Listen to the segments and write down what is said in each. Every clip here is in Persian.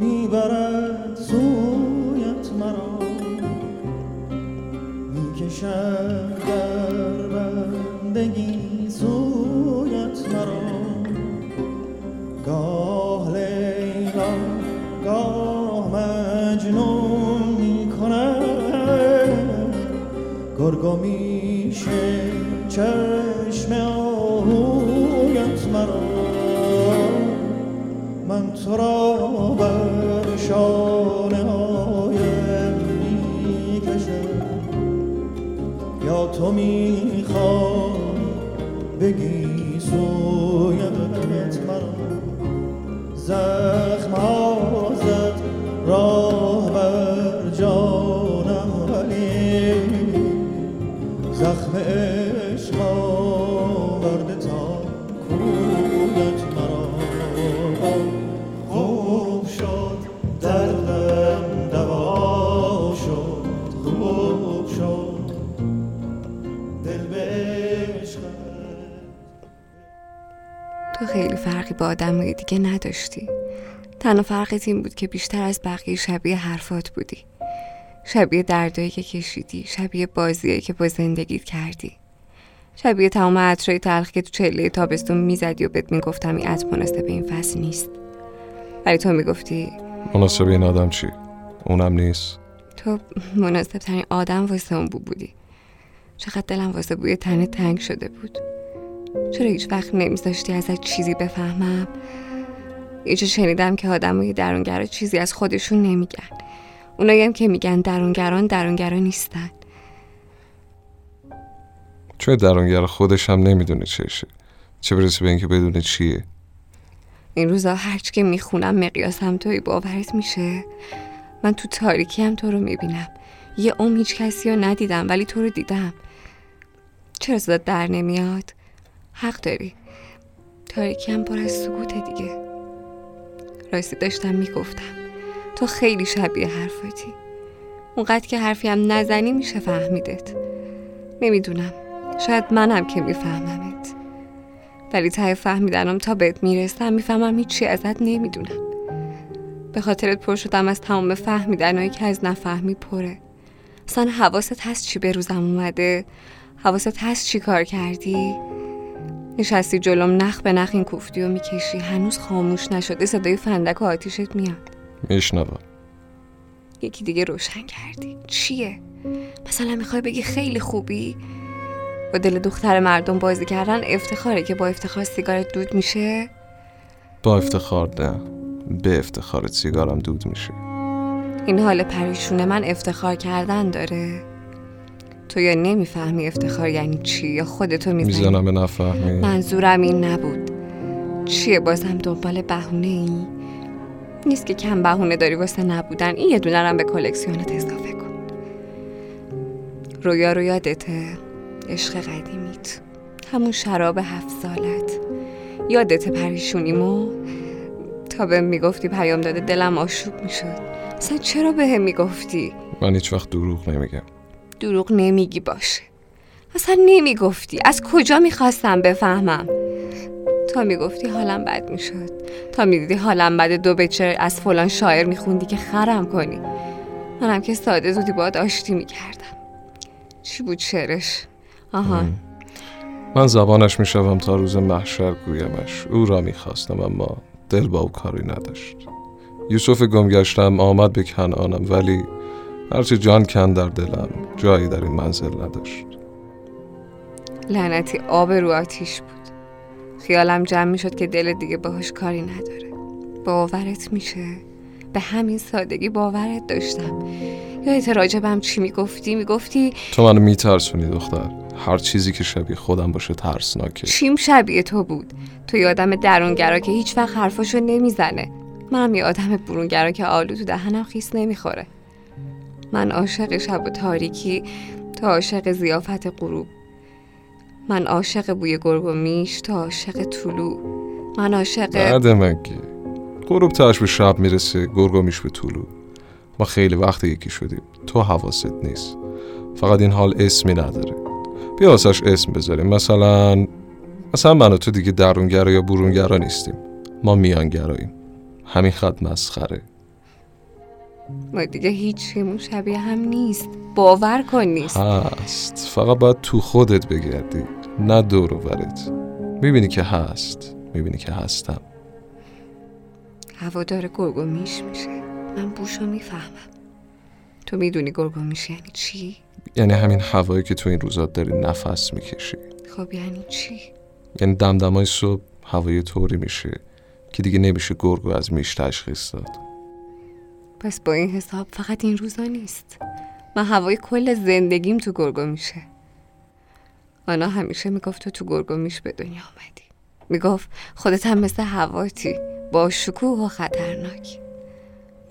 می‌برد سویت مرا می‌کشد در بندگی سویت مرا. گاه لیلا گاه مجنون می‌کند. گرگا میشه چشم آهویت مرا. من تو را بر شانه هایم می‌کشم یا تو می‌خوای بگی سویت مرا؟ زخم تو خیلی فرقی با آدمای دیگه نداشتی. تنها فرقت این بود که بیشتر از بقیه شبیه حرفات بودی. شبیه دردایی که کشیدی شبیه بازیایی که با زندگیت کردی. شبیه تمام عطرهای تلخ که تو چله تابستون می‌زدی و بهت می‌گفتم این عطر مناسب این فصل نیست. ولی تو می‌گفتی مناسب این آدم چی؟ اونم نیست؟ تو مناسب ترین آدم واسه اون بو بودی. چقدر دلم واسه بوی تنه تنگ شده بود. چرا هیچ وقت نمیذاشتی ازت چیزی بفهمم؟ یه شنیدم که آدمای درونگرا چیزی از خودشون نمیگن. اونایی هم که میگن درونگران درونگرا نیستن. چون درونگر خودش هم نمی‌دونه چشه؟ چه برسه به اینکه بدونه چیه؟ این روزا هرچی که می‌خونم مقیاسم توی باورت میشه. من تو تاریکی هم تو رو می‌بینم. یه عمر هیچ کسی رو ندیدم ولی تو رو دیدم. چرا صدات در نمیاد؟ حق داری. تاریکی هم پر از سکوت دیگه. راستی داشتم می‌گفتم. تو خیلی شبیه حرفاتی. اونقدر که حرفی هم نزنی میشه فهمیدت. نمی‌دونم. شاید منم که میفهممت. ولی ته فهمیدنم تا بهت می‌رسم می‌فهمم هیچی ازت نمی‌دونم. به خاطرت پر شدم از تمام فهمیدنهایی که از نفهمی پره. اصلا حواست هست چی به روزم اومده؟ حواست هست چی کار کردی؟ نشستی جلوم نخ به نخ این کوفتی و می‌کشی. هنوز خاموش نشده صدای فندک و آتیشت میاد. میشنوم. یکی دیگه روشن کردی. چیه؟ مثلا می‌خوای بگی خیلی خوبی؟ با دل دختر مردم بازی کردن افتخاره که با افتخار سیگارت دود میشه؟ با افتخار نه. به افتخارت سیگارم دود میشه. این حال پریشون من افتخار کردن داره. تو یا نمی‌فهمی افتخار یعنی چی یا خودتو می‌زنی می‌زنم به نفهمی. منظورم این نبود. چیه بازم دنبال بهونه ای؟ نیست که کم بهونه داری واسه نبودن. این یه دونه رم به کلکسیونت اضافه کن. رویا رو یادته عشق قدیمیت. همون شراب هفت سالت. یادت پریشونیمو؟ تا به می‌گفتی پیام داده دلم آشوب می‌شد. اصلا چرا به هم می‌گفتی؟ من هیچ وقت دروغ نمیگم. دروغ نمیگی باشه. اصلا نمی‌گفتی. از کجا می‌خواستم بفهمم؟ تا می‌گفتی حالم بد می‌شد. تا می‌دیدی حالم بد دو بچه از فلان شاعر میخوندی که خرم کنی. منم که ساده زودی باید آشتی می‌کردم. چی بود شعرش؟ آها. من زبانش می‌شوم تا روز محشر گویمش. او را می‌خواستم اما دل با او کاری نداشت. یوسف گمگشتم آمد به کنعانم ولی هرچی جان کن در دلم جایی در این منزل نداشت. لعنتی آب رو آتیش بود. خیالم جمع می‌شد که دل دیگه باهاش کاری نداره. باورت میشه؟ به همین سادگی باورت داشتم. یادت راجبم چی می‌گفتی؟ می‌گفتی تو منو میترسونی دختر. هر چیزی که شبیه خودم باشه ترسناکه. چیم شبیه تو بود؟ تو یه آدم درونگرا که هیچ وقت حرفاشو نمی‌زنه. منم یه آدم برونگرا که آلو تو دهنم خیس نمی‌خوره. من عاشق شب و تاریکی تا عاشق زیافت غروب. من عاشق بوی گرگ و میش تا عاشق طلوع. من عاشق بعد مگه غروب تاش به شب می‌رسه گرگا میش به طولو ما خیلی وقت یکی شدیم تو حواست نیست. فقط این حال اسمی نداره. بیا واسش اسم بذاریم. مثلا مثلا من و تو دیگه درونگرا یا برونگرا نیستیم. ما میانگراییم. همین خط مسخره. ما دیگه هیچیمون شبیه هم نیست. باور کن نیست. هست. فقط باید تو خودت بگردی نه دور و برت. می‌بینی که هست. می‌بینی که هستم. هوا داره گرگ و میش میشه. من بوشو می‌فهمم. تو می‌دونی گرگو میشه یعنی چی؟ یعنی همین هوایی که تو این روزا داری نفس می‌کشی. خب یعنی چی؟ یعنی دمدمای صبح هوای طوری میشه که دیگه نمیشه گرگو از میش تشخیص داد. پس با این حساب فقط این روزا نیست. من هوای کل زندگیم تو گرگو میشه آنا همیشه می‌گفت تو تو گرگو میش به دنیا آمدی. می‌گفت خودت هم مثل هواتی با شکوه و خطرناک.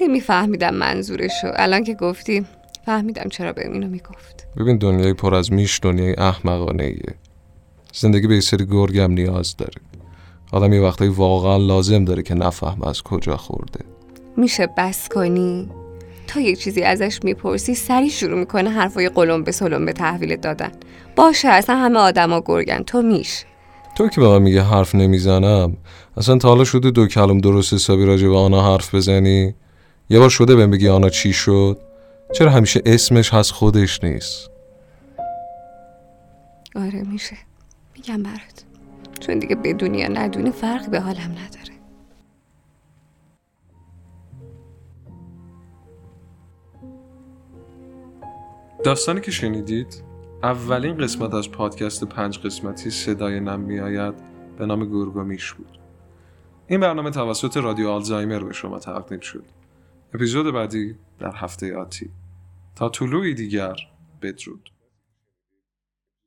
نمیفهمیدم منظورشو. الان که گفتی فهمیدم چرا به اینو می‌گفت. ببین دنیای پر از میش دنیای احمقانه ایه زندگی به سری گرگم نیاز داره. آدم یه وقتایی واقعا لازم داره که نفهم از کجا خورده. میشه بس کنی؟ تا یک چیزی ازش می‌پرسی سری شروع می‌کنه حرفای قلم به سلم به تحویل دادن. باشه اصلا همه آدما گرگن. تو میش. تو که به من میگه حرف نمی‌زنم. اصلا تا حالا شده دو کلم درست حسابی راجع به آنا حرف بزنی؟ یه بار شده بهم بگی آنا چی شد؟ چرا همیشه اسمش هست خودش نیست؟ آره میشه. میگم برات. چون دیگه بدونی یا ندونی فرقی به حالم نداره. داستانی که شنیدید اولین قسمت از پادکست پنج قسمتی صدای نم میآید به نام گورگومیش بود. این برنامه توسط رادیو آلزایمر به شما تقدیم شد. اپیزود بعدی در هفته آتی. تا طلوعی دیگر بدرود.